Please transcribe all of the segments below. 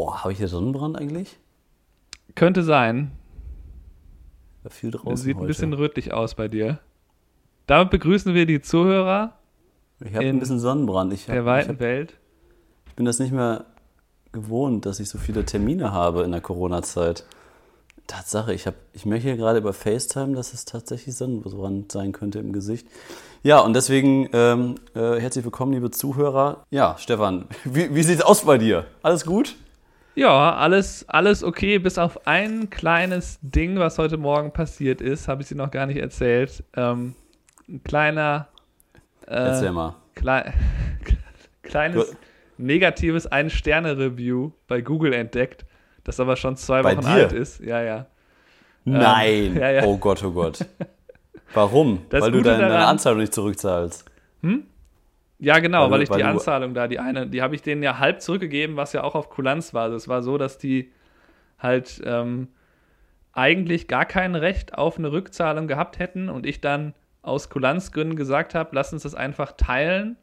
Oh, habe ich hier Sonnenbrand eigentlich? Könnte sein. Viel draußen Sieht ein heute. bisschen rötlich aus bei dir. Damit begrüßen wir die Zuhörer Ich habe in ein bisschen Sonnenbrand. Ich, hab, der ich, weiten hab, Welt. ich bin das nicht mehr gewohnt, dass ich so viele Termine habe in der Corona-Zeit. Tatsache, ich, hab, ich merke hier gerade über FaceTime, dass es tatsächlich Sonnenbrand sein könnte im Gesicht. Ja, und deswegen ähm, äh, herzlich willkommen, liebe Zuhörer. Ja, Stefan, wie, wie sieht's aus bei dir? Alles gut? Ja, alles, alles okay, bis auf ein kleines Ding, was heute Morgen passiert ist, habe ich dir noch gar nicht erzählt. Ähm, ein kleiner, äh, Erzähl mal. klei kleines Du- negatives Ein-Sterne-Review bei Google entdeckt, das aber schon zwei Bei Wochen dir? alt ist. Ja, ja. Nein. ja, ja. Oh Gott, oh Gott. Warum? Das Weil du Gute deine, deine daran- Anzahlung nicht zurückzahlst. Ja, genau, Weil weil, ich weil die du- Anzahlung da, die eine, die habe ich denen ja halb zurückgegeben, was ja auch auf Kulanz war. Also es war so, dass die halt ähm, eigentlich gar kein Recht auf eine Rückzahlung gehabt hätten und ich dann aus Kulanzgründen gesagt habe, lasst uns das einfach teilen.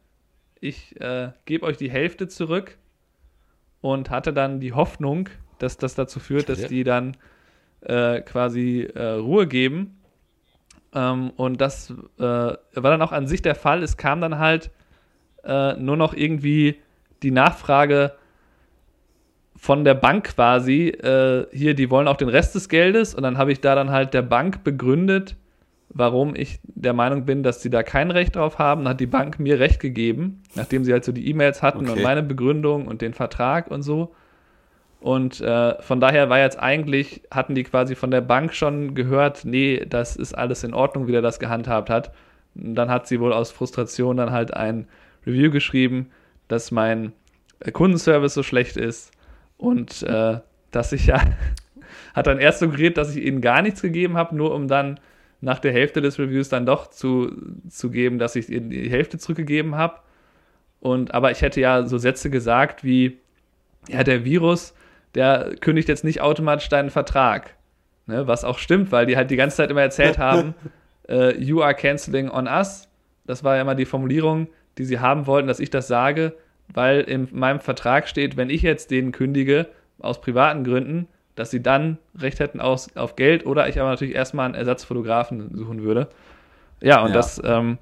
Ich äh, gebe euch die Hälfte zurück und hatte dann die Hoffnung, dass das dazu führt, dass die dann äh, quasi äh, Ruhe geben. Ähm, und das äh, war dann auch an sich der Fall. Es kam dann halt äh, nur noch irgendwie die Nachfrage von der Bank quasi, äh, hier, die wollen auch den Rest des Geldes. Und dann habe ich da dann halt der Bank begründet, warum ich der Meinung bin, dass sie da kein Recht drauf haben. Dann hat die Bank mir Recht gegeben, nachdem sie halt so die E-Mails hatten und Okay. meine Begründung und den Vertrag und so. Und äh, von daher war jetzt eigentlich, hatten die quasi von der Bank schon gehört, nee, das ist alles in Ordnung, wie der das gehandhabt hat. Und dann hat sie wohl aus Frustration dann halt ein Review geschrieben, dass mein äh, Kundenservice so schlecht ist und äh, dass ich ja, hat dann erst suggeriert, dass ich ihnen gar nichts gegeben habe, nur um dann nach der Hälfte des Reviews dann doch zu, zu geben, dass ich ihnen die Hälfte zurückgegeben habe. Und aber ich hätte ja so Sätze gesagt wie, ja, der Virus, der kündigt jetzt nicht automatisch deinen Vertrag. Ne, was auch stimmt, weil die halt die ganze Zeit immer erzählt haben, äh, you are canceling on us. Das war ja immer die Formulierung, die sie haben wollten, dass ich das sage, weil in meinem Vertrag steht, wenn ich jetzt denen kündige, aus privaten Gründen, dass sie dann Recht hätten aus, auf Geld oder ich aber natürlich erstmal einen Ersatzfotografen suchen würde. Ja, und Ja. das, ähm,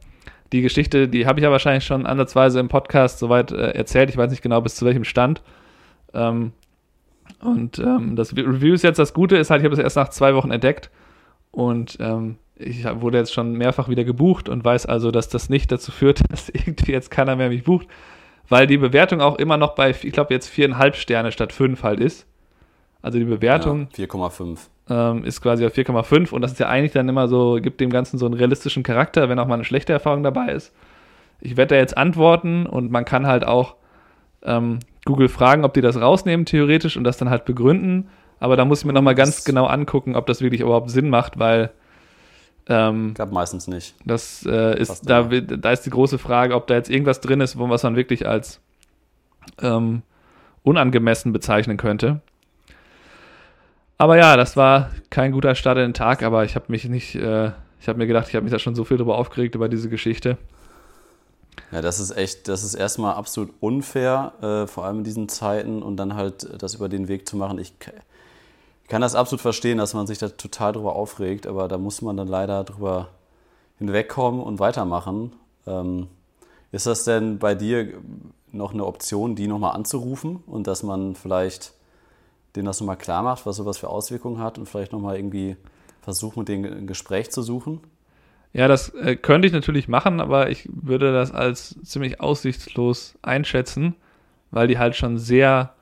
die Geschichte, die habe ich ja wahrscheinlich schon ansatzweise im Podcast soweit äh, erzählt. Ich weiß nicht genau bis zu welchem Stand. Ähm, und ähm, das Review ist jetzt das Gute, ist halt, ich habe das erst nach zwei Wochen entdeckt und ähm, ich wurde jetzt schon mehrfach wieder gebucht und weiß also, dass das nicht dazu führt, dass irgendwie jetzt keiner mehr mich bucht, weil die Bewertung auch immer noch bei, ich glaube, jetzt viereinhalb Sterne statt fünf halt ist. Also die Bewertung Ja, 4,5. ähm, ist quasi auf 4,5 und das ist ja eigentlich dann immer so, gibt dem Ganzen so einen realistischen Charakter, wenn auch mal eine schlechte Erfahrung dabei ist. Ich werde da jetzt antworten und man kann halt auch ähm, Google fragen, ob die das rausnehmen, theoretisch, und das dann halt begründen. Aber da muss ich mir nochmal ganz genau angucken, ob das wirklich überhaupt Sinn macht, weil ähm, Gab meistens nicht. das äh, ist, Fast da, immer. da ist die große Frage, ob da jetzt irgendwas drin ist, was man wirklich als ähm, unangemessen bezeichnen könnte. Aber ja, das war kein guter Start in den Tag, aber ich habe mich nicht, äh, ich habe mir gedacht, ich habe mich da schon so viel drüber aufgeregt über diese Geschichte. Ja, das ist echt, das ist erstmal absolut unfair, äh, vor allem in diesen Zeiten und dann halt das über den Weg zu machen. Ich k- kann das absolut verstehen, dass man sich da total drüber aufregt, aber da muss man dann leider drüber hinwegkommen und weitermachen. Ähm, ist das denn bei dir noch eine Option, die nochmal anzurufen und dass man vielleicht denen das nochmal klar macht, was sowas für Auswirkungen hat und vielleicht nochmal irgendwie versucht, mit denen ein Gespräch zu suchen? Ja, das äh, könnte ich natürlich machen, aber ich würde das als ziemlich aussichtslos einschätzen, weil die halt schon sehr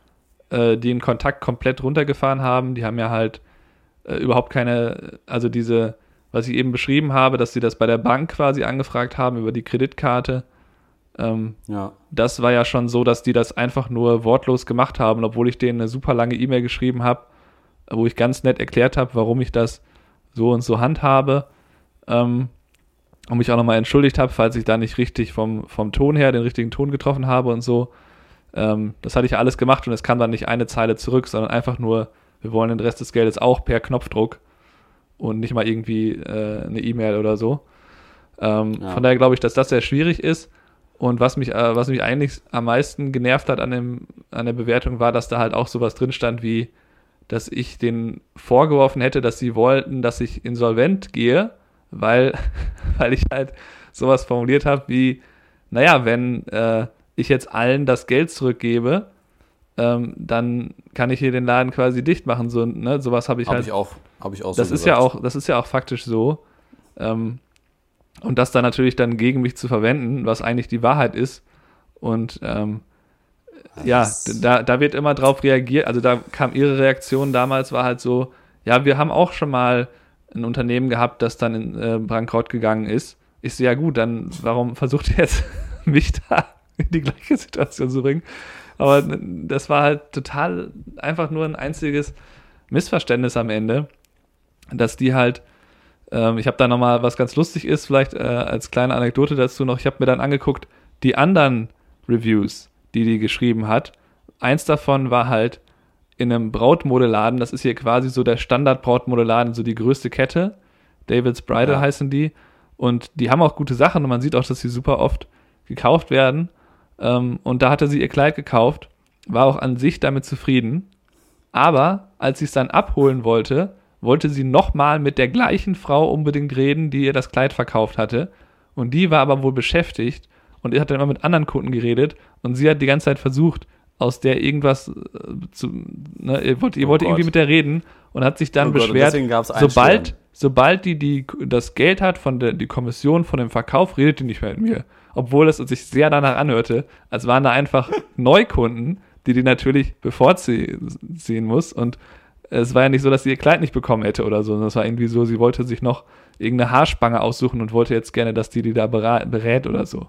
äh, den Kontakt komplett runtergefahren haben. Die haben ja halt äh, überhaupt keine, also diese, was ich eben beschrieben habe, dass sie das bei der Bank quasi angefragt haben über die Kreditkarte. Ähm, Ja, das war ja schon so, dass die das einfach nur wortlos gemacht haben, obwohl ich denen eine super lange E-Mail geschrieben habe, wo ich ganz nett erklärt habe, warum ich das so und so handhabe. Ähm, und mich auch nochmal entschuldigt habe, falls ich da nicht richtig vom, vom Ton her den richtigen Ton getroffen habe und so. Ähm, das hatte ich ja alles gemacht und es kam dann nicht eine Zeile zurück, sondern einfach nur, wir wollen den Rest des Geldes auch per Knopfdruck und nicht mal irgendwie äh, eine E-Mail oder so. Ähm, Ja. Von daher glaube ich, dass das sehr schwierig ist. Und was mich, äh, was mich eigentlich am meisten genervt hat an, dem, an der Bewertung, war, dass da halt auch sowas drin stand wie, dass ich denen vorgeworfen hätte, dass sie wollten, dass ich insolvent gehe, weil, weil ich halt sowas formuliert habe wie, naja, wenn äh, ich jetzt allen das Geld zurückgebe, ähm, dann kann ich hier den Laden quasi dicht machen. So, ne? Sowas habe ich Hab halt. ich auch, habe ich auch das so ist ja gesagt. auch, das ist ja auch faktisch so. Ähm, und das dann natürlich dann gegen mich zu verwenden, was eigentlich die Wahrheit ist. Und ähm, ja, da, da wird immer drauf reagiert. Also da kam ihre Reaktion damals, war halt so, ja, wir haben auch schon mal ein Unternehmen gehabt, das dann in äh, Bankrott gegangen ist. Ich so, ja gut, dann warum versucht ihr jetzt mich da in die gleiche Situation zu bringen? Aber das war halt total einfach nur ein einziges Missverständnis am Ende, dass die halt, ähm, ich habe da nochmal, was ganz lustig ist, vielleicht äh, als kleine Anekdote dazu noch, ich habe mir dann angeguckt, die anderen Reviews, die die geschrieben hat. Eins davon war halt in einem Brautmodeladen, das ist hier quasi so der Standard-Brautmodeladen, so die größte Kette. David's Bridal Ja. heißen die. Und die haben auch gute Sachen und man sieht auch, dass sie super oft gekauft werden. Ähm, und da hatte sie ihr Kleid gekauft, war auch an sich damit zufrieden. Aber als sie es dann abholen wollte, wollte sie nochmal mit der gleichen Frau unbedingt reden, die ihr das Kleid verkauft hatte. Und die war aber wohl beschäftigt und hat dann immer mit anderen Kunden geredet und sie hat die ganze Zeit versucht, aus der irgendwas äh, zu, ne, ihr wollt, ihr Oh wollt irgendwie mit der reden und hat sich dann Oh beschwert, sobald, sobald die, die das Geld hat von der die Kommission von dem Verkauf, redet die nicht mehr mit mir. Obwohl es sich sehr danach anhörte, als waren da einfach Neukunden, die die natürlich bevorziehen muss und es war ja nicht so, dass sie ihr Kleid nicht bekommen hätte oder so, sondern es war irgendwie so, sie wollte sich noch irgendeine Haarspange aussuchen und wollte jetzt gerne, dass die die da berät oder so.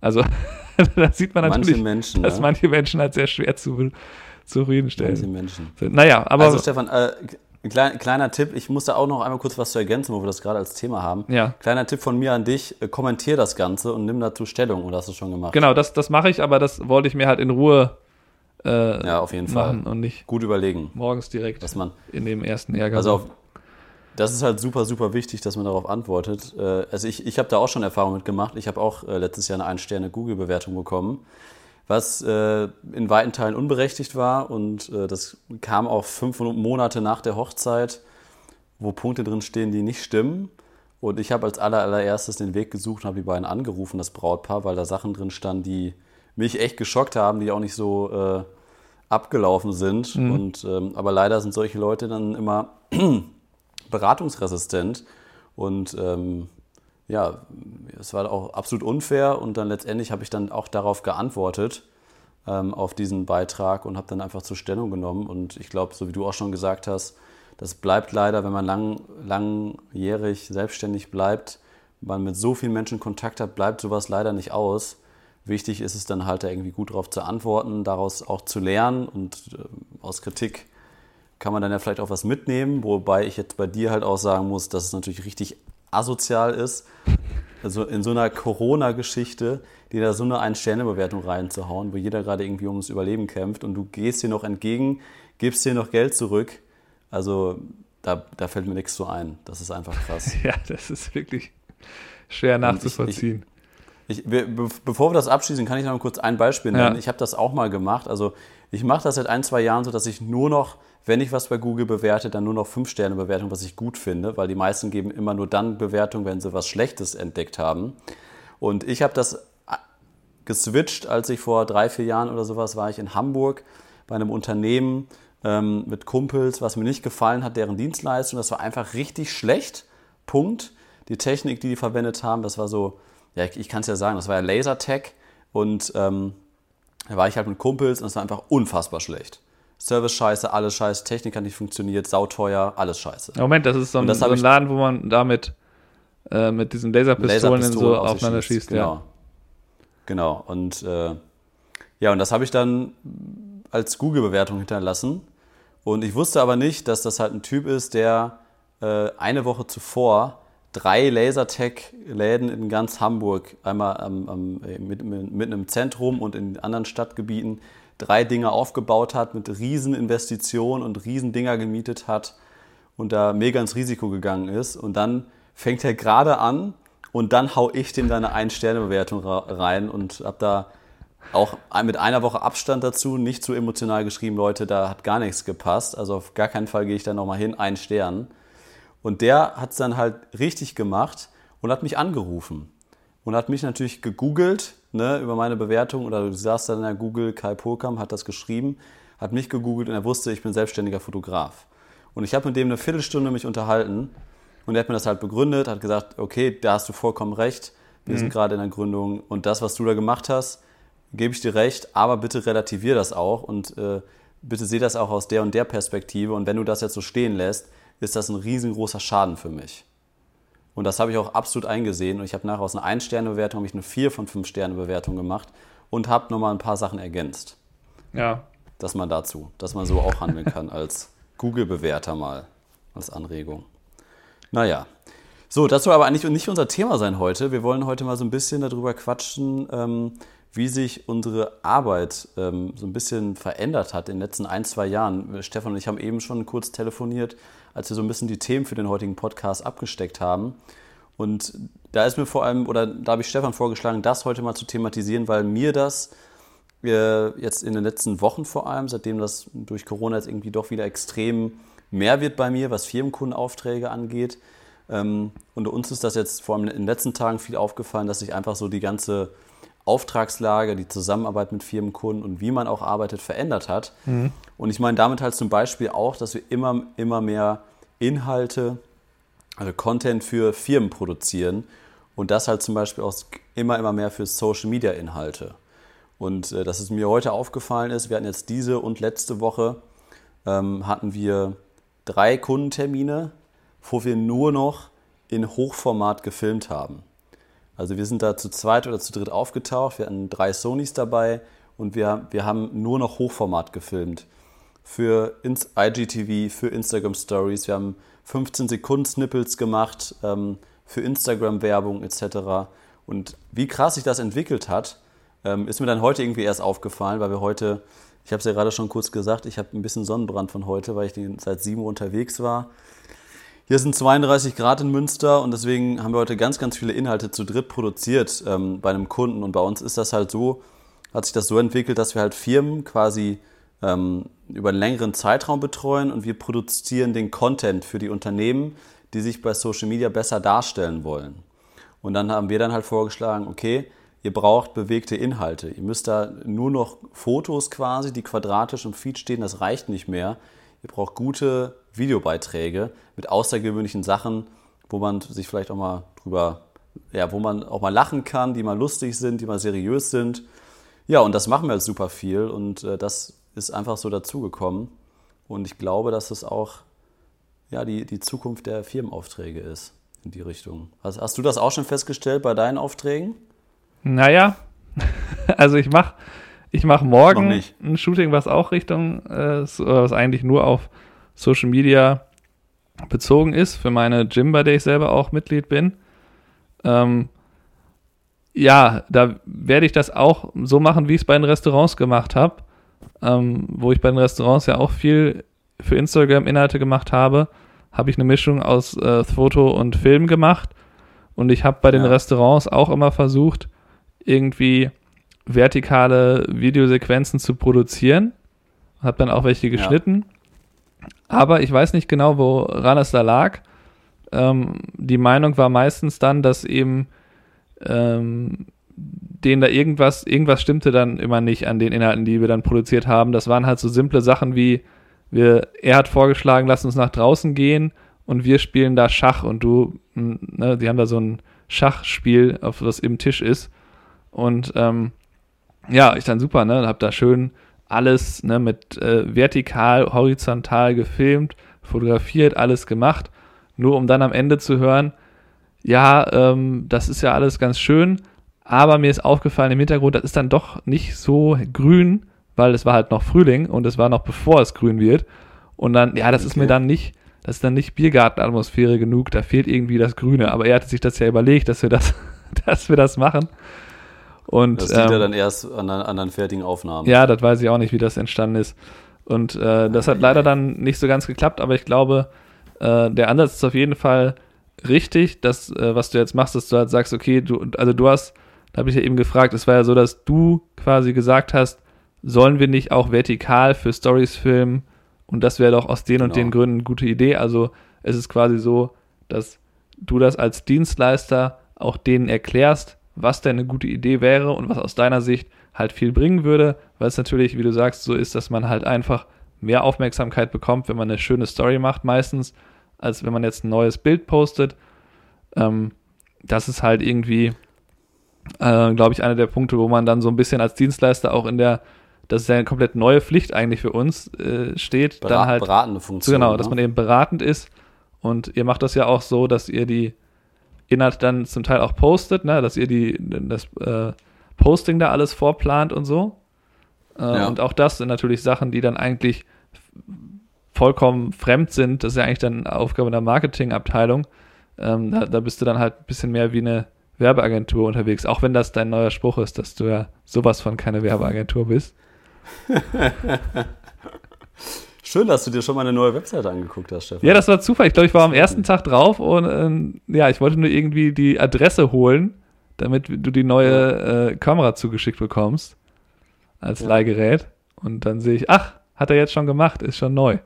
Also da sieht man Manche natürlich, Menschen, dass ne? manche Menschen halt sehr schwer zu zufriedenstellen Manche Menschen. Naja, aber also Stefan, äh, klein, kleiner Tipp, ich muss da auch noch einmal kurz was zu ergänzen, wo wir das gerade als Thema haben. Ja. Kleiner Tipp von mir an dich, äh, kommentier das Ganze und nimm dazu Stellung, oder hast du schon gemacht? genau, das, das mache ich, aber das wollte ich mir halt in Ruhe äh, Ja, auf jeden Fall. machen und nicht Gut überlegen, morgens direkt dass man, in dem ersten Ärger. also auf, das ist halt super, super wichtig, dass man darauf antwortet. Äh, also ich, ich habe da auch schon Erfahrung mit gemacht. Ich habe auch äh, letztes Jahr eine Ein-Sterne-Google-Bewertung bekommen, was äh, in weiten Teilen unberechtigt war und äh, das kam auch fünf Monate nach der Hochzeit, wo Punkte drin stehen, die nicht stimmen. Und ich habe als aller, allererstes den Weg gesucht und habe die beiden angerufen, das Brautpaar, weil da Sachen drin standen, die mich echt geschockt haben, die auch nicht so äh, abgelaufen sind. Und, ähm, aber leider sind solche Leute dann immer beratungsresistent. Und ähm, ja, es war auch absolut unfair. Und dann letztendlich habe ich dann auch darauf geantwortet, ähm, auf diesen Beitrag und habe dann einfach zur Stellung genommen. Und ich glaube, so wie du auch schon gesagt hast, das bleibt leider, wenn man lang, langjährig selbstständig bleibt, man mit so vielen Menschen Kontakt hat, bleibt sowas leider nicht aus. Wichtig ist es dann halt da irgendwie gut darauf zu antworten, daraus auch zu lernen und ähm, aus Kritik kann man dann ja vielleicht auch was mitnehmen, wobei ich jetzt bei dir halt auch sagen muss, dass es natürlich richtig asozial ist, also in so einer Corona-Geschichte, die da so eine Ein-Sterne-Bewertung reinzuhauen, wo jeder gerade irgendwie ums Überleben kämpft und du gehst dir noch entgegen, gibst dir noch Geld zurück. Also da, da fällt mir nichts so ein. Das ist einfach krass. ja, das ist wirklich schwer nachzuvollziehen. Ich, bevor wir das abschließen, kann ich noch kurz ein Beispiel nennen. Ja. Ich habe das auch mal gemacht. Also ich mache das seit ein, zwei Jahren so, dass ich nur noch, wenn ich was bei Google bewerte, dann nur noch fünf Sterne Bewertung, was ich gut finde, weil die meisten geben immer nur dann Bewertung, wenn sie was Schlechtes entdeckt haben. Und ich habe das geswitcht, als ich vor drei, vier Jahren oder sowas war ich in Hamburg bei einem Unternehmen ähm, mit Kumpels, was mir nicht gefallen hat, deren Dienstleistung. Das war einfach richtig schlecht. Punkt. Die Technik, die die verwendet haben, das war so, ja, ich, ich kann es ja sagen, das war ja Lasertech und ähm, da war ich halt mit Kumpels und es war einfach unfassbar schlecht. Service scheiße, alles scheiße, Technik hat nicht funktioniert, sauteuer, alles scheiße. Moment, das ist so ein, so ein Laden, wo man damit äh, mit diesen Laserpistolen in so aufeinander schießt. Genau. Ja. Genau. Und äh, ja, und das habe ich dann als Google-Bewertung hinterlassen. Und ich wusste aber nicht, dass das halt ein Typ ist, der äh, eine Woche zuvor drei Lasertech-Läden in ganz Hamburg, einmal am, am, äh, mit, mit, mitten im Zentrum und in anderen Stadtgebieten, drei Dinge aufgebaut hat, mit riesen Investitionen und riesen Dinger gemietet hat und da mega ins Risiko gegangen ist. Und dann fängt er gerade an und dann hau ich dem deine Ein-Sterne-Bewertung rein und habe da auch mit einer Woche Abstand dazu, nicht zu emotional geschrieben, Leute, da hat gar nichts gepasst. Also auf gar keinen Fall gehe ich da nochmal hin, ein Stern. Und der hat es dann halt richtig gemacht und hat mich angerufen. Und hat mich natürlich gegoogelt ne, über meine Bewertung. Oder du saß dann in der Google, Kai Polkam hat das geschrieben, hat mich gegoogelt und er wusste, ich bin selbstständiger Fotograf. Und ich habe mit dem eine Viertelstunde mich unterhalten und er hat mir das halt begründet, hat gesagt, okay, da hast du vollkommen recht, wir mhm. sind gerade in der Gründung und das, was du da gemacht hast, gebe ich dir recht, aber bitte relativier das auch und äh, bitte seh das auch aus der und der Perspektive und wenn du das jetzt so stehen lässt, ist das ein riesengroßer Schaden für mich. Und das habe ich auch absolut eingesehen und ich habe nachher aus einer 1-Sterne-Bewertung eine 4 von 5 Sterne-Bewertung gemacht und habe nochmal ein paar Sachen ergänzt. Ja. Das mal dazu, dass man so auch handeln kann als Google-Bewerter mal, als Anregung. Naja, so, das soll aber eigentlich nicht unser Thema sein heute. Wir wollen heute mal so ein bisschen darüber quatschen, ähm, wie sich unsere Arbeit ähm, so ein bisschen verändert hat in den letzten ein, zwei Jahren. Stefan und ich haben eben schon kurz telefoniert, als wir so ein bisschen die Themen für den heutigen Podcast abgesteckt haben. Und da ist mir vor allem, oder da habe ich Stefan vorgeschlagen, das heute mal zu thematisieren, weil mir das äh, jetzt in den letzten Wochen vor allem, seitdem das durch Corona jetzt irgendwie doch wieder extrem mehr wird bei mir, was Firmenkundenaufträge angeht. Ähm, und uns ist das jetzt vor allem in den letzten Tagen viel aufgefallen, dass sich einfach so die ganze Auftragslage, die Zusammenarbeit mit Firmenkunden und wie man auch arbeitet, verändert hat. Mhm. Und ich meine damit halt zum Beispiel auch, dass wir immer, immer mehr Inhalte, also Content für Firmen produzieren und das halt zum Beispiel auch immer, immer mehr für Social Media Inhalte. Und äh, dass es mir heute aufgefallen ist, wir hatten jetzt diese und letzte Woche ähm, hatten wir drei Kundentermine, wo wir nur noch in Hochformat gefilmt haben. Also wir sind da zu zweit oder zu dritt aufgetaucht. Wir hatten drei Sonys dabei und wir, wir haben nur noch Hochformat gefilmt. Für IGTV, für Instagram Stories. Wir haben 15 Sekunden Snippets gemacht ähm, für Instagram-Werbung etc. Und wie krass sich das entwickelt hat, ähm, ist mir dann heute irgendwie erst aufgefallen, weil wir heute, ich habe es ja gerade schon kurz gesagt, ich habe ein bisschen Sonnenbrand von heute, weil ich seit 7 Uhr unterwegs war. Hier sind 32 Grad in Münster und deswegen haben wir heute ganz, ganz viele Inhalte zu dritt produziert ähm, bei einem Kunden. Und bei uns ist das halt so, hat sich das so entwickelt, dass wir halt Firmen quasi ähm, über einen längeren Zeitraum betreuen und wir produzieren den Content für die Unternehmen, die sich bei Social Media besser darstellen wollen. Und dann haben wir dann halt vorgeschlagen, okay, ihr braucht bewegte Inhalte. Ihr müsst da nur noch Fotos quasi, die quadratisch im Feed stehen, das reicht nicht mehr. Ihr braucht gute Videobeiträge mit außergewöhnlichen Sachen, wo man sich vielleicht auch mal drüber, ja, wo man auch mal lachen kann, die mal lustig sind, die mal seriös sind. Ja, und das machen wir jetzt super viel und äh, das ist einfach so dazugekommen. Und ich glaube, dass es auch ja, die, die Zukunft der Firmenaufträge ist in die Richtung. Hast, hast du das auch schon festgestellt bei deinen Aufträgen? Naja, also ich mache ich mach morgen ein Shooting, was auch Richtung, äh, was eigentlich nur auf Social Media bezogen ist, für meine Gym, bei der ich selber auch Mitglied bin. Ähm, ja, da werde ich das auch so machen, wie ich es bei den Restaurants gemacht habe, ähm, wo ich bei den Restaurants ja auch viel für Instagram Inhalte gemacht habe, habe ich eine Mischung aus äh, Foto und Film gemacht und ich habe bei den ja. Restaurants auch immer versucht, irgendwie vertikale Videosequenzen zu produzieren, habe dann auch welche geschnitten aber ich weiß nicht genau, woran es da lag. Ähm, die Meinung war meistens dann, dass eben ähm, denen da irgendwas, irgendwas stimmte dann immer nicht an den Inhalten, die wir dann produziert haben. Das waren halt so simple Sachen wie, wir, er hat vorgeschlagen, lass uns nach draußen gehen und wir spielen da Schach und du, ne, die haben da so ein Schachspiel, auf was im Tisch ist. Und ähm, ja, ich dann super, ne? Hab da schön alles ne, mit äh, vertikal, horizontal gefilmt, fotografiert, alles gemacht, nur um dann am Ende zu hören, ja, ähm, das ist ja alles ganz schön, aber mir ist aufgefallen im Hintergrund, das ist dann doch nicht so grün, weil es war halt noch Frühling und es war noch bevor es grün wird. Und dann, ja, das okay. ist mir dann nicht, das ist dann nicht Biergartenatmosphäre genug, da fehlt irgendwie das Grüne. Aber er hatte sich das ja überlegt, dass wir das, dass wir das machen. Und, das sieht ähm, er dann erst an, an den fertigen Aufnahmen. Ja, das weiß ich auch nicht, wie das entstanden ist. Und äh, das hat leider dann nicht so ganz geklappt, aber ich glaube, äh, der Ansatz ist auf jeden Fall richtig, dass, äh, was du jetzt machst, dass du halt sagst, okay, du, also du hast, da habe ich ja eben gefragt, es war ja so, dass du quasi gesagt hast, sollen wir nicht auch vertikal für Stories filmen? Und das wäre doch aus den genau. und den Gründen eine gute Idee. Also es ist quasi so, dass du das als Dienstleister auch denen erklärst, was denn eine gute Idee wäre und was aus deiner Sicht halt viel bringen würde, weil es natürlich, wie du sagst, so ist, dass man halt einfach mehr Aufmerksamkeit bekommt, wenn man eine schöne Story macht meistens, als wenn man jetzt ein neues Bild postet. Ähm, das ist halt irgendwie, äh, glaube ich, einer der Punkte, wo man dann so ein bisschen als Dienstleister auch in der, das ist ja eine komplett neue Pflicht eigentlich für uns, äh, steht. Berat, dann halt, beratende Funktion. Genau, ne? dass man eben beratend ist. Und ihr macht das ja auch so, dass ihr die Inhalt dann zum Teil auch postet, ne? dass ihr die, das äh, Posting da alles vorplant und so. Äh, ja. Und auch das sind natürlich Sachen, die dann eigentlich vollkommen fremd sind. Das ist ja eigentlich dann Aufgabe der Marketingabteilung. Ähm, da, da bist du dann halt ein bisschen mehr wie eine Werbeagentur unterwegs, auch wenn das dein neuer Spruch ist, dass du ja sowas von keine Werbeagentur bist. Schön, dass du dir schon mal eine neue Webseite angeguckt hast, Stefan. Ja, das war Zufall. Ich glaube, ich war am ersten Tag drauf und ähm, ja, ich wollte nur irgendwie die Adresse holen, damit du die neue äh, Kamera zugeschickt bekommst als ja. Leihgerät. Und dann sehe ich, ach, hat er jetzt schon gemacht, ist schon neu.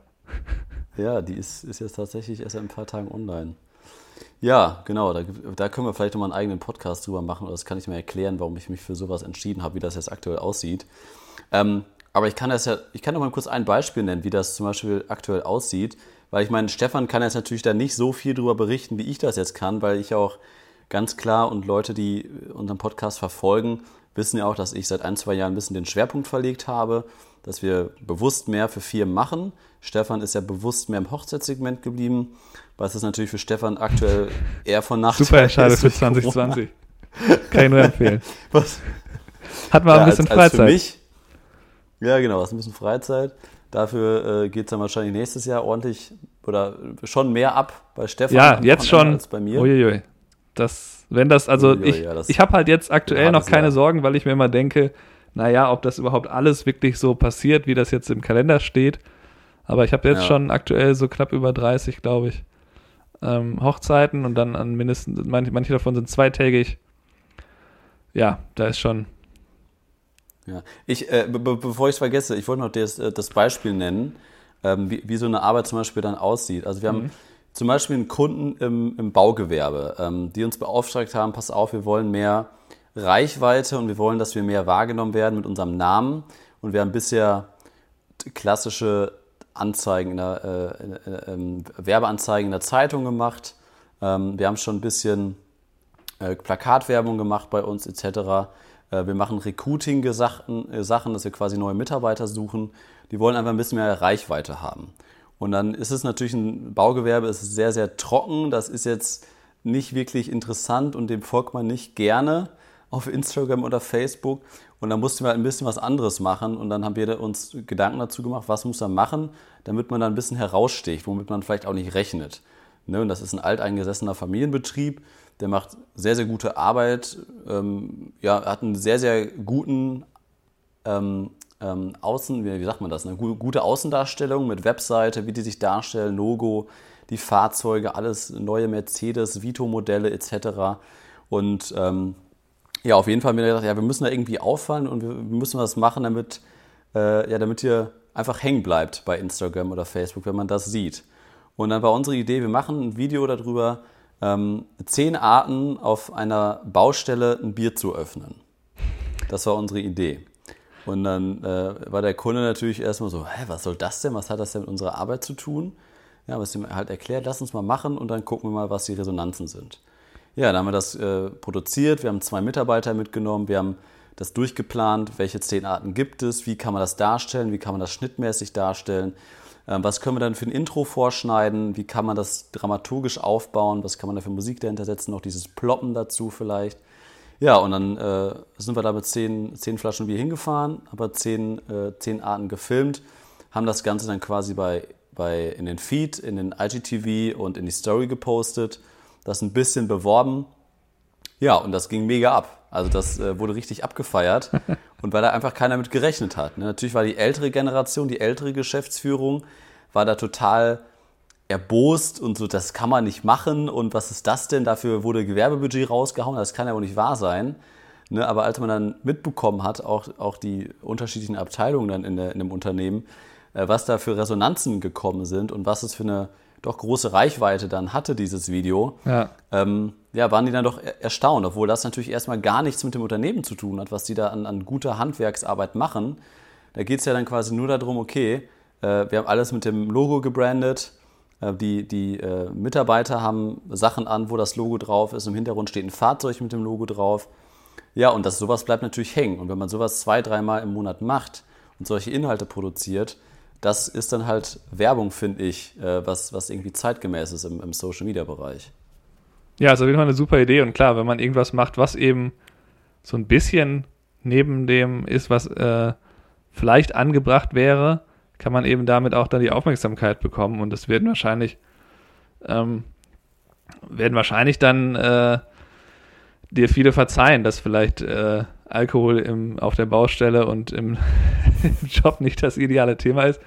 Ja, die ist, ist jetzt tatsächlich erst in ein paar Tagen online. Ja, genau, da, da können wir vielleicht nochmal einen eigenen Podcast drüber machen, oder das kann ich mir erklären, warum ich mich für sowas entschieden habe, wie das jetzt aktuell aussieht. Ähm, aber ich kann das ja, ich kann noch mal kurz ein Beispiel nennen, wie das zum Beispiel aktuell aussieht, weil ich meine, Stefan kann jetzt natürlich da nicht so viel drüber berichten, wie ich das jetzt kann, weil ich auch ganz klar und Leute, die unseren Podcast verfolgen, wissen ja auch, dass ich seit ein, zwei Jahren ein bisschen den Schwerpunkt verlegt habe, dass wir bewusst mehr für Firmen machen. Stefan ist ja bewusst mehr im Hochzeitssegment geblieben, was ist natürlich für Stefan aktuell eher von Nachteil Super Entscheidung für 2020. Kann ich nur empfehlen. Was? Hat man ja, ein bisschen als, als Freizeit. Für mich, ja, genau, hast ein bisschen Freizeit. Dafür äh, geht es dann wahrscheinlich nächstes Jahr ordentlich oder schon mehr ab bei Stefan ja, jetzt schon. als bei mir. Uiuiui. Das, wenn das, also Uiuiui, ich, ja, das ich habe halt jetzt aktuell noch keine Jahr. Sorgen, weil ich mir immer denke, naja, ob das überhaupt alles wirklich so passiert, wie das jetzt im Kalender steht. Aber ich habe jetzt ja. schon aktuell so knapp über 30, glaube ich, ähm, Hochzeiten und dann an mindestens, manche, manche davon sind zweitägig. Ja, da ist schon. Ja, ich, äh, be bevor ich es vergesse, ich wollte noch das, äh, das Beispiel nennen, ähm, wie, wie so eine Arbeit zum Beispiel dann aussieht. Also wir mhm. haben zum Beispiel einen Kunden im, im Baugewerbe, ähm, die uns beauftragt haben, pass auf, wir wollen mehr Reichweite und wir wollen, dass wir mehr wahrgenommen werden mit unserem Namen. Und wir haben bisher klassische Anzeigen in der, äh, äh, ähm, Werbeanzeigen in der Zeitung gemacht. Ähm, wir haben schon ein bisschen äh, Plakatwerbung gemacht bei uns etc. Äh, wir machen Recruiting-Sachen, äh, Sachen, dass wir quasi neue Mitarbeiter suchen. Die wollen einfach ein bisschen mehr Reichweite haben. Und dann ist es natürlich ein Baugewerbe, ist sehr, sehr trocken. Das ist jetzt nicht wirklich interessant und dem folgt man nicht gerne auf Instagram oder Facebook. Und dann mussten wir halt ein bisschen was anderes machen. Und dann haben wir uns Gedanken dazu gemacht, was muss man machen, damit man dann ein bisschen heraussticht, womit man vielleicht auch nicht rechnet. Ne? Und das ist ein alteingesessener Familienbetrieb, der macht sehr, sehr gute Arbeit, ähm, ja, hat einen sehr, sehr guten ähm, ähm, Außen, wie, wie, sagt man das, eine gute Außendarstellung mit Webseite, wie die sich darstellen, Logo, die Fahrzeuge, alles neue Mercedes, Vito-Modelle etc. Und ähm, ja, auf jeden Fall haben wir gedacht, ja, wir müssen da irgendwie auffallen und wir müssen was machen, damit, äh, ja, damit ihr einfach hängen bleibt bei Instagram oder Facebook, wenn man das sieht. Und dann war unsere Idee, wir machen ein Video darüber, ähm, zehn Arten auf einer Baustelle ein Bier zu öffnen. Das war unsere Idee. Und dann äh, war der Kunde natürlich erstmal so, hä, was soll das denn? Was hat das denn mit unserer Arbeit zu tun? Ja, aber es ihm halt erklärt, lass uns mal machen und dann gucken wir mal, was die Resonanzen sind. Ja, dann haben wir das äh, produziert, wir haben zwei Mitarbeiter mitgenommen, wir haben das durchgeplant, welche zehn Arten gibt es, wie kann man das darstellen, wie kann man das schnittmäßig darstellen, äh, was können wir dann für ein Intro vorschneiden, wie kann man das dramaturgisch aufbauen, was kann man da für Musik dahinter setzen, noch dieses Ploppen dazu vielleicht. Ja, und dann äh, sind wir da mit zehn, zehn Flaschen Bier hingefahren, aber zehn, äh, zehn Arten gefilmt, haben das Ganze dann quasi bei, bei in den Feed, in den IGTV und in die Story gepostet das ein bisschen beworben. Ja, und das ging mega ab. Also das äh, wurde richtig abgefeiert. Und weil da einfach keiner mit gerechnet hat. Ne? Natürlich war die ältere Generation, die ältere Geschäftsführung, war da total erbost und so, das kann man nicht machen und was ist das denn? Dafür wurde Gewerbebudget rausgehauen, das kann ja wohl nicht wahr sein. Ne, aber als man dann mitbekommen hat, auch, auch die unterschiedlichen Abteilungen dann in, der, in dem Unternehmen, äh, was da für Resonanzen gekommen sind und was es für eine doch große Reichweite dann hatte, dieses Video, ja. Ähm, ja, waren die dann doch erstaunt, obwohl das natürlich erstmal gar nichts mit dem Unternehmen zu tun hat, was die da an, an guter Handwerksarbeit machen. Da geht es ja dann quasi nur darum, okay, äh, wir haben alles mit dem Logo gebrandet, äh, die, die äh, Mitarbeiter haben Sachen an, wo das Logo drauf ist, im Hintergrund steht ein Fahrzeug mit dem Logo drauf. Ja, und das, sowas bleibt natürlich hängen. Und wenn man sowas zwei, dreimal im Monat macht und solche Inhalte produziert, das ist dann halt Werbung, finde ich, äh, was, was irgendwie zeitgemäß ist im, im Social-Media-Bereich. Ja, ist auf jeden Fall eine super Idee. Und klar, wenn man irgendwas macht, was eben so ein bisschen neben dem ist, was äh, vielleicht angebracht wäre, kann man eben damit auch dann die Aufmerksamkeit bekommen. Und das werden wahrscheinlich, ähm, werden wahrscheinlich dann äh, dir viele verzeihen, dass vielleicht äh, Alkohol im, auf der Baustelle und im, im, Job nicht das ideale Thema ist,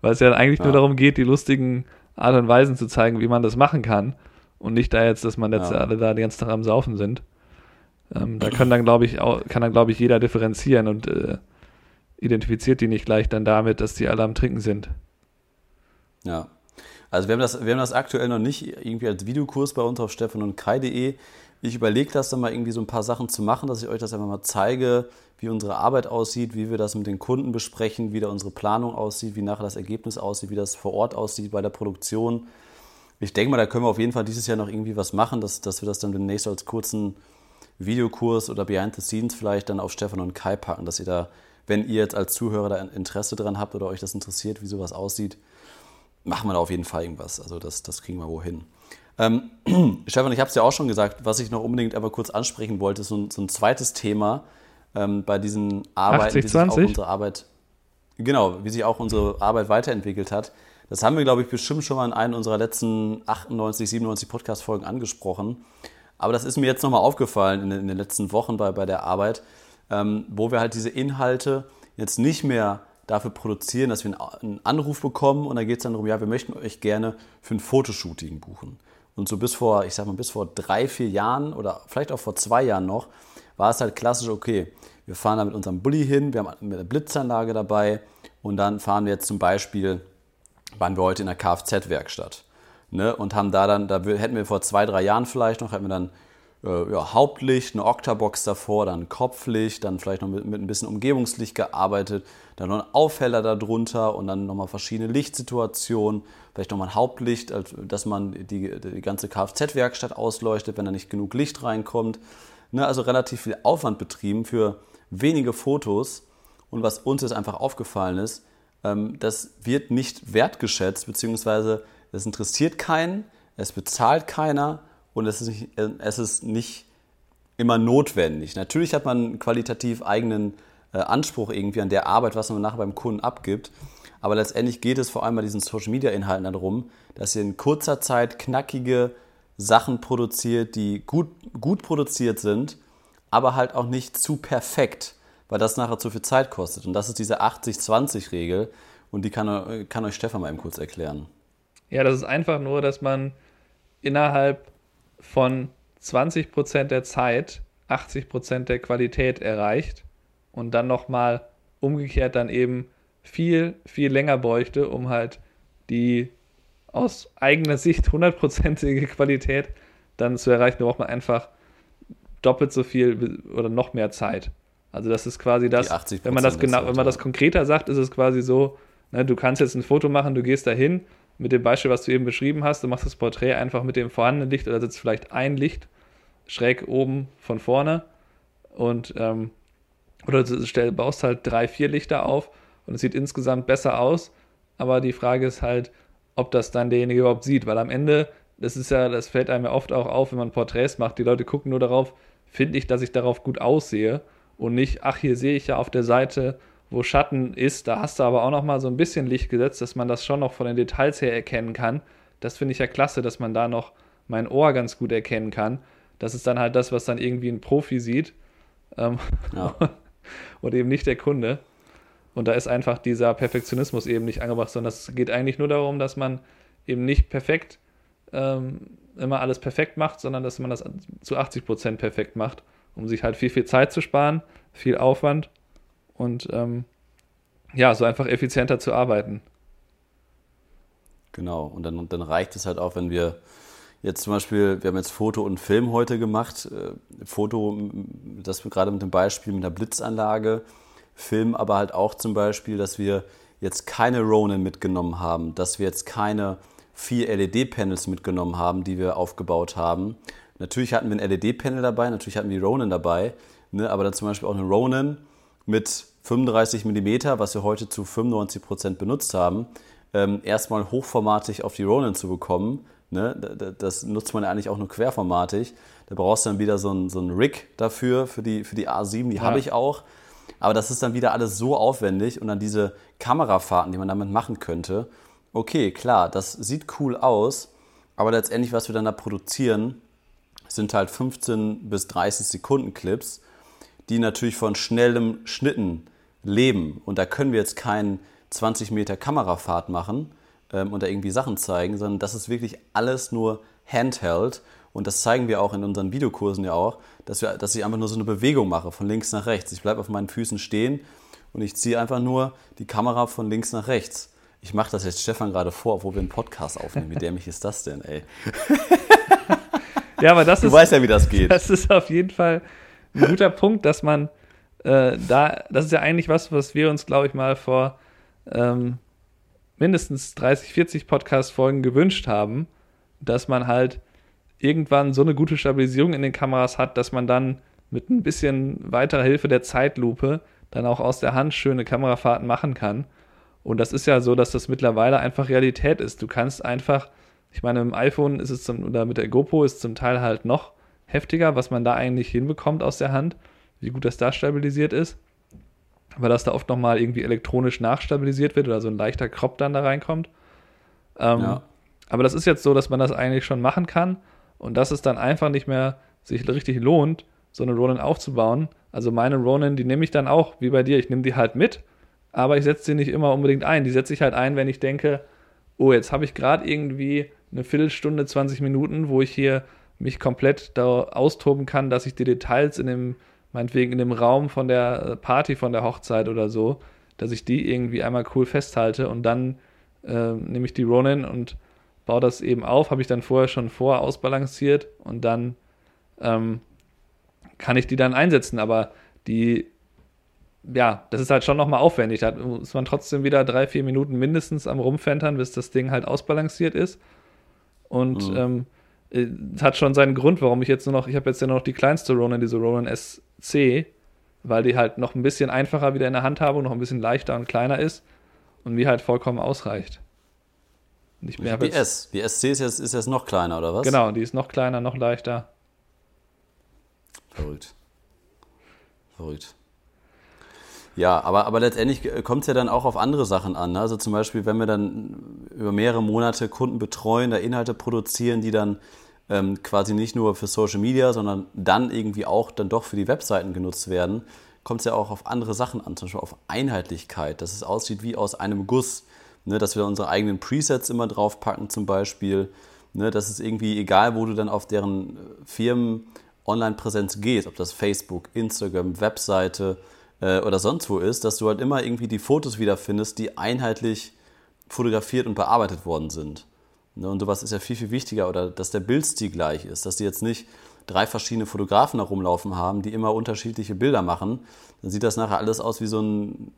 weil es ja eigentlich ja. nur darum geht, die lustigen Art und Weisen zu zeigen, wie man das machen kann und nicht da jetzt, dass man jetzt ja. alle da den ganzen Tag am Saufen sind. Ähm, da kann dann, glaube ich, auch, kann dann, glaube ich, jeder differenzieren und äh, identifiziert die nicht gleich dann damit, dass die alle am Trinken sind. Ja. Also wir haben das, wir haben das aktuell noch nicht irgendwie als Videokurs bei uns auf stefan und kai.de. Ich überlege das dann mal irgendwie so ein paar Sachen zu machen, dass ich euch das einfach mal zeige, wie unsere Arbeit aussieht, wie wir das mit den Kunden besprechen, wie da unsere Planung aussieht, wie nachher das Ergebnis aussieht, wie das vor Ort aussieht bei der Produktion. Ich denke mal, da können wir auf jeden Fall dieses Jahr noch irgendwie was machen, dass, dass wir das dann demnächst als kurzen Videokurs oder Behind the Scenes vielleicht dann auf Stefan und Kai packen, dass ihr da, wenn ihr jetzt als Zuhörer da Interesse dran habt oder euch das interessiert, wie sowas aussieht, machen wir da auf jeden Fall irgendwas. Also das, das kriegen wir wohin. Ähm, Stefan, ich habe es ja auch schon gesagt, was ich noch unbedingt aber kurz ansprechen wollte, ist so ein, so ein zweites Thema ähm, bei diesen Arbeiten, 80, wie sich auch unsere Arbeit, genau, wie sich auch unsere Arbeit weiterentwickelt hat. Das haben wir, glaube ich, bestimmt schon mal in einer unserer letzten 98, 97 Podcast-Folgen angesprochen. Aber das ist mir jetzt nochmal aufgefallen in, in, den letzten Wochen bei, bei der Arbeit, ähm, wo wir halt diese Inhalte jetzt nicht mehr dafür produzieren, dass wir einen Anruf bekommen und da geht es dann darum, ja, wir möchten euch gerne für ein Fotoshooting buchen. Und so bis vor, ich sag mal, bis vor drei, vier Jahren oder vielleicht auch vor zwei Jahren noch, war es halt klassisch, okay, wir fahren da mit unserem Bulli hin, wir haben eine Blitzanlage dabei und dann fahren wir jetzt zum Beispiel, waren wir heute in der Kfz-Werkstatt. Ne, und haben da dann, da hätten wir vor zwei, drei Jahren vielleicht noch, hätten wir dann äh, ja, Hauptlicht, eine Octabox davor, dann Kopflicht, dann vielleicht noch mit, mit ein bisschen Umgebungslicht gearbeitet, dann noch ein Aufheller darunter und dann nochmal verschiedene Lichtsituationen, vielleicht nochmal ein Hauptlicht, dass man die, die ganze Kfz-Werkstatt ausleuchtet, wenn da nicht genug Licht reinkommt. Ne, also relativ viel Aufwand betrieben für wenige Fotos. Und was uns jetzt einfach aufgefallen ist, ähm, das wird nicht wertgeschätzt, beziehungsweise es interessiert keinen, es bezahlt keiner und es ist nicht, es ist nicht immer notwendig. Natürlich hat man einen qualitativ eigenen äh, Anspruch irgendwie an der Arbeit, was man nachher beim Kunden abgibt. Aber letztendlich geht es vor allem bei diesen Social Media Inhalten darum, dass ihr in kurzer Zeit knackige Sachen produziert, die gut, gut produziert sind, aber halt auch nicht zu perfekt, weil das nachher zu viel Zeit kostet. Und das ist diese 80-20-Regel und die kann, kann euch Stefan mal eben kurz erklären. Ja, das ist einfach nur, dass man innerhalb von 20% der Zeit 80% der Qualität erreicht und dann nochmal umgekehrt dann eben viel, viel länger bräuchte, um halt die aus eigener Sicht hundertprozentige Qualität dann zu erreichen, braucht man einfach doppelt so viel oder noch mehr Zeit. Also das ist quasi das, wenn man das genau, wenn man das konkreter sagt, ist es quasi so, ne, du kannst jetzt ein Foto machen, du gehst dahin, mit dem Beispiel, was du eben beschrieben hast, du machst das Porträt einfach mit dem vorhandenen Licht oder sitzt vielleicht ein Licht schräg oben von vorne und ähm, oder du stell, baust halt drei, vier Lichter auf und es sieht insgesamt besser aus. Aber die Frage ist halt, ob das dann derjenige überhaupt sieht, weil am Ende, das ist ja, das fällt einem ja oft auch auf, wenn man Porträts macht, die Leute gucken nur darauf, finde ich, dass ich darauf gut aussehe und nicht, ach, hier sehe ich ja auf der Seite wo Schatten ist, da hast du aber auch noch mal so ein bisschen Licht gesetzt, dass man das schon noch von den Details her erkennen kann. Das finde ich ja klasse, dass man da noch mein Ohr ganz gut erkennen kann. Das ist dann halt das, was dann irgendwie ein Profi sieht ähm, ja. und eben nicht der Kunde. Und da ist einfach dieser Perfektionismus eben nicht angebracht, sondern es geht eigentlich nur darum, dass man eben nicht perfekt ähm, immer alles perfekt macht, sondern dass man das zu 80 Prozent perfekt macht, um sich halt viel, viel Zeit zu sparen, viel Aufwand und ähm, ja, so einfach effizienter zu arbeiten. Genau, und dann, und dann reicht es halt auch, wenn wir jetzt zum Beispiel, wir haben jetzt Foto und Film heute gemacht, äh, Foto, das gerade mit dem Beispiel mit einer Blitzanlage, Film aber halt auch zum Beispiel, dass wir jetzt keine Ronin mitgenommen haben, dass wir jetzt keine vier LED-Panels mitgenommen haben, die wir aufgebaut haben. Natürlich hatten wir ein LED-Panel dabei, natürlich hatten wir Ronin dabei, ne, aber dann zum Beispiel auch eine Ronin mit 35 mm, was wir heute zu 95 Prozent benutzt haben, ähm, erstmal hochformatig auf die Ronin zu bekommen. Ne, das nutzt man ja eigentlich auch nur querformatig. Da brauchst du dann wieder so ein, so Rig dafür, für die, für die A7, die ja. habe ich auch. Aber das ist dann wieder alles so aufwendig und dann diese Kamerafahrten, die man damit machen könnte. Okay, klar, das sieht cool aus, aber letztendlich, was wir dann da produzieren, sind halt 15 bis 30 Sekunden Clips, die natürlich von schnellem Schnitten leben. Und da können wir jetzt keinen 20 Meter Kamerafahrt machen ähm, und da irgendwie Sachen zeigen, sondern das ist wirklich alles nur Handheld. Und das zeigen wir auch in unseren Videokursen ja auch, dass, wir, dass ich einfach nur so eine Bewegung mache, von links nach rechts. Ich bleibe auf meinen Füßen stehen und ich ziehe einfach nur die Kamera von links nach rechts. Ich mache das jetzt Stefan gerade vor, obwohl wir einen Podcast aufnehmen. Wie dämlich ist das denn, ey? ja, aber das du ist. Du weißt ja, wie das geht. Das ist auf jeden Fall ein guter Punkt, dass man äh, da, das ist ja eigentlich was, was wir uns, glaube ich, mal vor ähm, mindestens 30, 40 Podcast-Folgen gewünscht haben, dass man halt irgendwann so eine gute Stabilisierung in den Kameras hat, dass man dann mit ein bisschen weiterer Hilfe der Zeitlupe dann auch aus der Hand schöne Kamerafahrten machen kann. Und das ist ja so, dass das mittlerweile einfach Realität ist. Du kannst einfach, ich meine, im iPhone ist es zum, oder mit der GoPro ist es zum Teil halt noch heftiger, was man da eigentlich hinbekommt aus der Hand, wie gut das da stabilisiert ist. Aber dass da oft nochmal irgendwie elektronisch nachstabilisiert wird oder so ein leichter Crop dann da reinkommt. Ähm, ja. Aber das ist jetzt so, dass man das eigentlich schon machen kann und dass es dann einfach nicht mehr sich richtig lohnt, so eine Ronin aufzubauen. Also meine Ronin, die nehme ich dann auch, wie bei dir, ich nehme die halt mit, aber ich setze sie nicht immer unbedingt ein. Die setze ich halt ein, wenn ich denke, oh, jetzt habe ich gerade irgendwie eine Viertelstunde, 20 Minuten, wo ich hier mich komplett da austoben kann, dass ich die Details in dem, meinetwegen in dem Raum von der Party, von der Hochzeit oder so, dass ich die irgendwie einmal cool festhalte und dann äh, nehme ich die Ronin und baue das eben auf, habe ich dann vorher schon vor ausbalanciert und dann ähm, kann ich die dann einsetzen. Aber die, ja, das ist halt schon nochmal aufwendig. Da muss man trotzdem wieder drei, vier Minuten mindestens am Rumfentern, bis das Ding halt ausbalanciert ist. Und mhm. ähm, es hat schon seinen Grund, warum ich jetzt nur noch, ich habe jetzt ja noch die kleinste Ronin, diese Ronin SC, weil die halt noch ein bisschen einfacher wieder in der Hand habe und noch ein bisschen leichter und kleiner ist und mir halt vollkommen ausreicht. Und ich die S. Die SC ist jetzt, ist jetzt noch kleiner, oder was? Genau, die ist noch kleiner, noch leichter. Verrückt. Verrückt. Ja, aber, aber letztendlich kommt es ja dann auch auf andere Sachen an. Ne? Also zum Beispiel, wenn wir dann über mehrere Monate Kunden betreuen, da Inhalte produzieren, die dann ähm, quasi nicht nur für Social Media, sondern dann irgendwie auch dann doch für die Webseiten genutzt werden, kommt es ja auch auf andere Sachen an, zum Beispiel auf Einheitlichkeit, dass es aussieht wie aus einem Guss, ne? dass wir unsere eigenen Presets immer draufpacken zum Beispiel, ne? dass es irgendwie egal, wo du dann auf deren äh, Firmen Online-Präsenz gehst, ob das Facebook, Instagram, Webseite, äh, oder sonst wo ist, dass du halt immer irgendwie die Fotos wiederfindest, die einheitlich fotografiert und bearbeitet worden sind. Ne, und sowas ist ja viel, viel wichtiger, oder dass der Bildstil gleich ist, dass die jetzt nicht drei verschiedene Fotografen herumlaufen haben, die immer unterschiedliche Bilder machen. Dann sieht das nachher alles aus wie so ein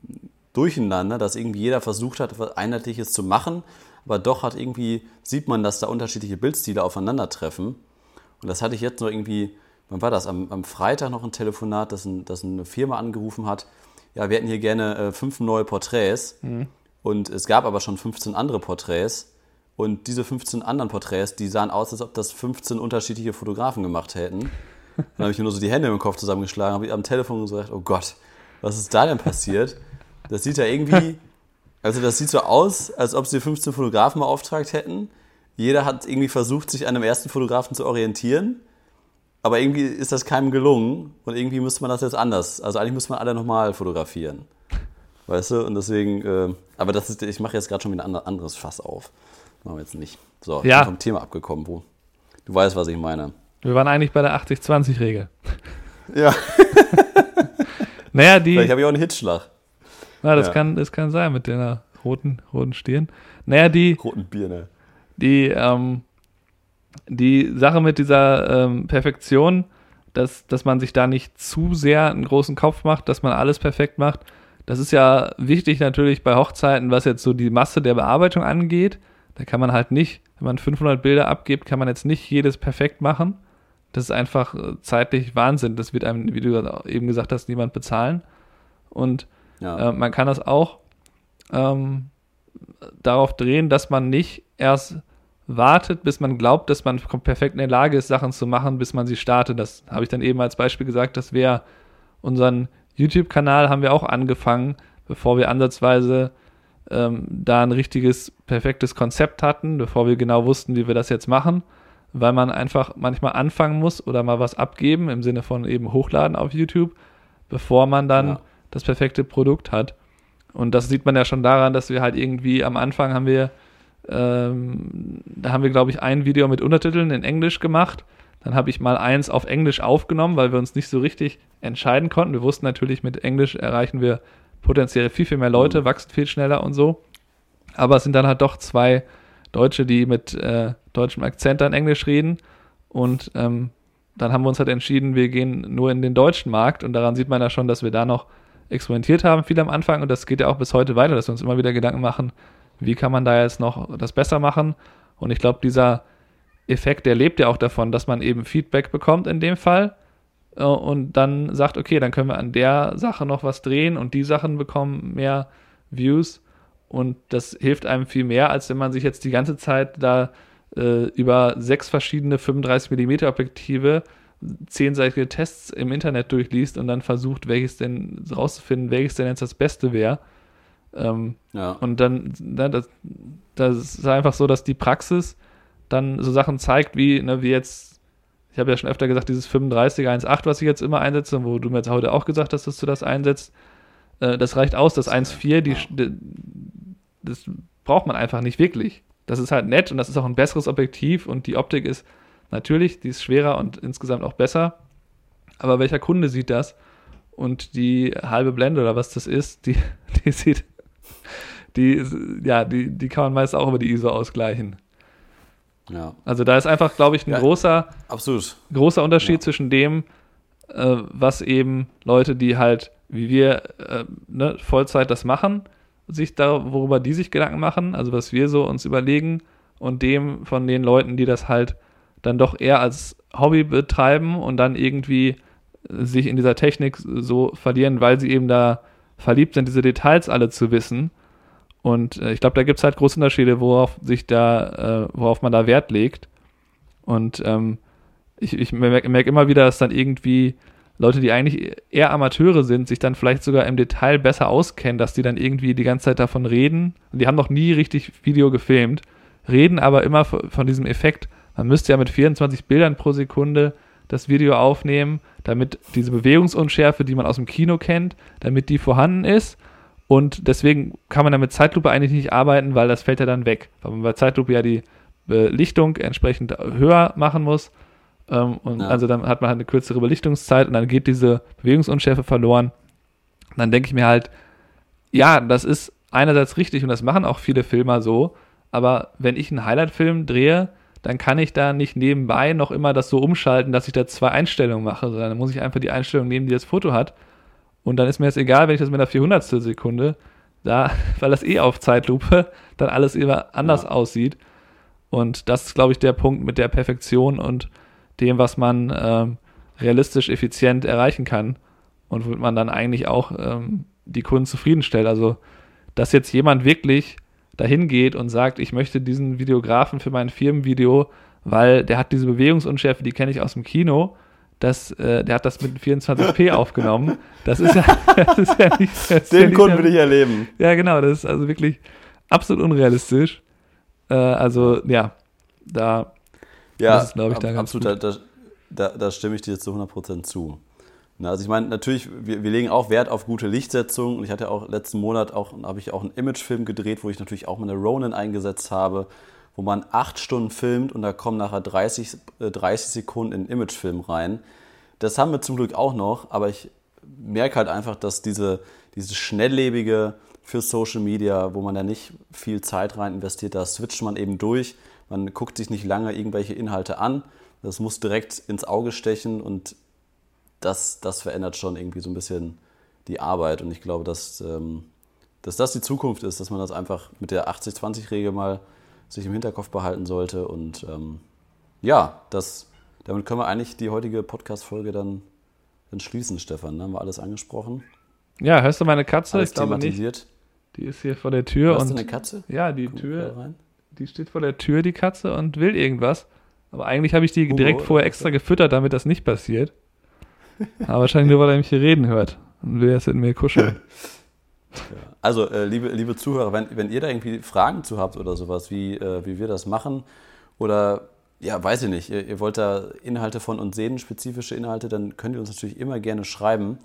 Durcheinander, dass irgendwie jeder versucht hat, etwas Einheitliches zu machen, aber doch hat irgendwie, sieht man, dass da unterschiedliche Bildstile aufeinandertreffen. Und das hatte ich jetzt noch irgendwie wann war das? Am, am Freitag noch ein Telefonat, das, ein, das eine Firma angerufen hat. Ja, wir hätten hier gerne äh, fünf neue Porträts. Mhm. Und es gab aber schon 15 andere Porträts. Und diese 15 anderen Porträts, die sahen aus, als ob das 15 unterschiedliche Fotografen gemacht hätten. Dann habe ich mir nur so die Hände im Kopf zusammengeschlagen, habe am Telefon gesagt, oh Gott, was ist da denn passiert? Das sieht ja irgendwie, also das sieht so aus, als ob sie 15 Fotografen beauftragt hätten. Jeder hat irgendwie versucht, sich an dem ersten Fotografen zu orientieren. Aber irgendwie ist das keinem gelungen und irgendwie müsste man das jetzt anders. Also eigentlich müsste man alle nochmal fotografieren. Weißt du? Und deswegen, äh, aber das ist, ich mache jetzt gerade schon wieder ein anderes Fass auf. Machen wir jetzt nicht. So, Ja. ich bin vom Thema abgekommen, wo. Du weißt, was ich meine. Wir waren eigentlich bei der 80-20-Regel. Ja. Naja, die. Vielleicht habe ich auch einen Hitschlag. Na, das, Ja. kann, das kann sein mit der roten, roten Stirn. Naja, die, Roten Bier, ne? die, ähm, die Sache mit dieser ähm, Perfektion, dass, dass man sich da nicht zu sehr einen großen Kopf macht, dass man alles perfekt macht, das ist ja wichtig natürlich bei Hochzeiten, was jetzt so die Masse der Bearbeitung angeht. Da kann man halt nicht, wenn man 500 Bilder abgibt, kann man jetzt nicht jedes perfekt machen. Das ist einfach äh, zeitlich Wahnsinn. Das wird einem, wie du eben gesagt hast, niemand bezahlen. Und Ja. äh, man kann das auch ähm, darauf drehen, dass man nicht erst wartet, bis man glaubt, dass man perfekt in der Lage ist, Sachen zu machen, bis man sie startet. Das habe ich dann eben als Beispiel gesagt, dass wir unseren YouTube-Kanal haben wir auch angefangen, bevor wir ansatzweise ähm, da ein richtiges, perfektes Konzept hatten, bevor wir genau wussten, wie wir das jetzt machen, weil man einfach manchmal anfangen muss oder mal was abgeben, im Sinne von eben hochladen auf YouTube, bevor man dann Ja. Das perfekte Produkt hat. Und das sieht man ja schon daran, dass wir halt irgendwie am Anfang haben wir, ähm, da haben wir, glaube ich, ein Video mit Untertiteln in Englisch gemacht. Dann habe ich mal eins auf Englisch aufgenommen, weil wir uns nicht so richtig entscheiden konnten. Wir wussten natürlich, mit Englisch erreichen wir potenziell viel, viel mehr Leute, Mhm. wachsen viel schneller und so. Aber es sind dann halt doch zwei Deutsche, die mit äh, deutschem Akzent dann Englisch reden. Und ähm, dann haben wir uns halt entschieden, wir gehen nur in den deutschen Markt. Und daran sieht man ja schon, dass wir da noch experimentiert haben, viel am Anfang. Und das geht ja auch bis heute weiter, dass wir uns immer wieder Gedanken machen, wie kann man da jetzt noch das besser machen. Und ich glaube, dieser Effekt, der lebt ja auch davon, dass man eben Feedback bekommt in dem Fall äh, und dann sagt, okay, dann können wir an der Sache noch was drehen und die Sachen bekommen mehr Views und das hilft einem viel mehr, als wenn man sich jetzt die ganze Zeit da äh, über sechs verschiedene 35mm Objektive zehnseitige Tests im Internet durchliest und dann versucht, welches denn rauszufinden, welches denn jetzt das Beste wäre. Ähm, Ja. und dann, ne, das, das ist einfach so, dass die Praxis dann so Sachen zeigt, wie, ne, wie jetzt, ich habe ja schon öfter gesagt, dieses 35er 1.8, was ich jetzt immer einsetze, und wo du mir jetzt heute auch gesagt hast, dass du das einsetzt, äh, das reicht aus. Das 1.4, die, die, das braucht man einfach nicht wirklich. Das ist halt nett und das ist auch ein besseres Objektiv und die Optik ist natürlich, die ist schwerer und insgesamt auch besser. Aber welcher Kunde sieht das? Und die halbe Blende oder was das ist, die, die sieht, die, ja, die, die kann man meist auch über die ISO ausgleichen. ja. Also da ist einfach, glaube ich, ein Ja. großer, Absolut. großer Unterschied Ja. zwischen dem, äh, was eben Leute, die halt, wie wir, äh, ne, Vollzeit das machen, sich da, worüber die sich Gedanken machen, also was wir so uns überlegen, und dem von den Leuten, die das halt dann doch eher als Hobby betreiben und dann irgendwie sich in dieser Technik so verlieren, weil sie eben da verliebt sind, diese Details alle zu wissen. Und äh, ich glaube, da gibt es halt große Unterschiede, worauf sich da, äh, worauf man da Wert legt. Und ähm, ich, ich merke merk immer wieder, dass dann irgendwie Leute, die eigentlich eher Amateure sind, sich dann vielleicht sogar im Detail besser auskennen, dass die dann irgendwie die ganze Zeit davon reden. Die haben noch nie richtig Video gefilmt, reden aber immer von diesem Effekt, man müsste ja mit 24 Bildern pro Sekunde das Video aufnehmen, damit diese Bewegungsunschärfe, die man aus dem Kino kennt, damit die vorhanden ist. Und deswegen kann man ja mit Zeitlupe eigentlich nicht arbeiten, weil das fällt ja dann weg. Weil man bei Zeitlupe ja die Belichtung entsprechend höher machen muss. Ähm, und Ja. also dann hat man halt eine kürzere Belichtungszeit und dann geht diese Bewegungsunschärfe verloren. Und dann denke ich mir halt, ja, das ist einerseits richtig und das machen auch viele Filmer so, aber wenn ich einen Highlight-Film drehe, dann kann ich da nicht nebenbei noch immer das so umschalten, dass ich da zwei Einstellungen mache, sondern dann muss ich einfach die Einstellung nehmen, die das Foto hat. Und dann ist mir jetzt egal, wenn ich das mit einer 400. Sekunde, da, weil das eh auf Zeitlupe dann alles immer anders Ja. aussieht. Und das ist, glaube ich, der Punkt mit der Perfektion und dem, was man ähm, realistisch effizient erreichen kann und womit man dann eigentlich auch ähm, die Kunden zufriedenstellt. Also, dass jetzt jemand wirklich dahin geht und sagt, ich möchte diesen Videografen für mein Firmenvideo, weil der hat diese Bewegungsunschärfe, die kenne ich aus dem Kino, das, äh, der hat das mit 24p aufgenommen. Das ist ja, das ist ja nicht. Das ja Den nicht Kunden will ich erleben. ja, genau, das ist also wirklich absolut unrealistisch. Äh, also, ja, da Ja, Das ist, glaub ich, da ganz absolut, da, da, da, da stimme ich dir zu 100% zu. Also ich meine, natürlich, wir, wir, legen auch Wert auf gute Lichtsetzung und ich hatte auch letzten Monat auch, habe ich auch einen Imagefilm gedreht, wo ich natürlich auch meine Ronin eingesetzt habe, wo man acht Stunden filmt und da kommen nachher 30, 30 äh, Sekunden in den Imagefilm rein. Das haben wir zum Glück auch noch, aber ich merke halt einfach, dass diese, diese schnelllebige für Social Media, wo man da nicht viel Zeit rein investiert, da switcht man eben durch. Man guckt sich nicht lange irgendwelche Inhalte an. Das muss direkt ins Auge stechen und das, das verändert schon irgendwie so ein bisschen die Arbeit. Und ich glaube, dass, ähm, dass das die Zukunft ist, dass man das einfach mit der 80-20-Regel mal sich im Hinterkopf behalten sollte. Und ähm, ja, das, damit können wir eigentlich die heutige Podcast-Folge dann, dann schließen, Stefan. Da haben wir alles angesprochen. Ja, hörst du meine Katze? Alles ich glaube nicht. Die ist hier vor der Tür. Hast und du eine Katze? Ja, die Guck Tür. Die steht vor der Tür, die Katze, und will irgendwas. Aber eigentlich habe ich die direkt vorher extra gefüttert, damit das nicht passiert. Aber wahrscheinlich nur, weil er mich hier reden hört und will jetzt mit mir kuscheln. Also, äh, liebe, liebe Zuhörer, wenn, wenn ihr da irgendwie Fragen zu habt oder sowas, wie, äh, wie wir das machen, oder ja, weiß ich nicht, ihr, ihr, wollt da Inhalte von uns sehen, spezifische Inhalte, dann könnt ihr uns natürlich immer gerne schreiben.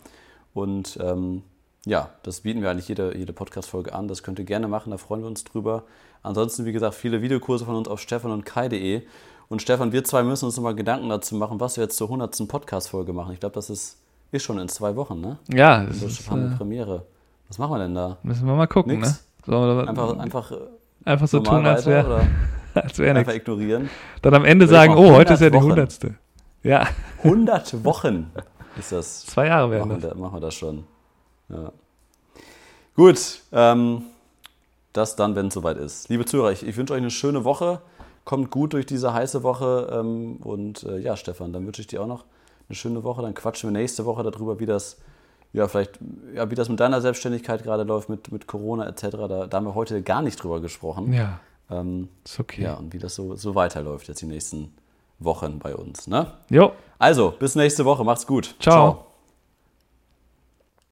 Und ähm, ja, das bieten wir eigentlich jede, jede Podcast-Folge an. Das könnt ihr gerne machen, da freuen wir uns drüber. Ansonsten, wie gesagt, viele Videokurse von uns auf stefan und kai.de. Und Stefan, wir zwei müssen uns nochmal Gedanken dazu machen, was wir jetzt zur 100. Podcast-Folge machen. Ich glaube, das ist, ist schon in zwei Wochen, ne? Ja. Das ist eine äh, Premiere. Was machen wir denn da? Müssen wir mal gucken, Nix? ne? So, einfach, einfach, äh, einfach so tun, als wäre als wär Einfach ignorieren. Dann am Ende sagen, oh, heute ist ja die 100. Ja. 100 Wochen ist das. Zwei Jahre werden machen, das. machen wir das schon. Ja. Gut, ähm, das dann, wenn es soweit ist. Liebe Zuhörer, ich, ich wünsche euch eine schöne Woche kommt gut durch diese heiße Woche. Ähm, und äh, ja, Stefan, dann wünsche ich dir auch noch eine schöne Woche. Dann quatschen wir nächste Woche darüber, wie das, ja, vielleicht, ja, wie das mit deiner Selbstständigkeit gerade läuft, mit, mit Corona etc. Da, da haben wir heute gar nicht drüber gesprochen. Ja. Ähm, ist okay. Ja, und wie das so, so weiterläuft jetzt die nächsten Wochen bei uns. Ne? Jo. Also, bis nächste Woche. Macht's gut. Ciao. Ciao.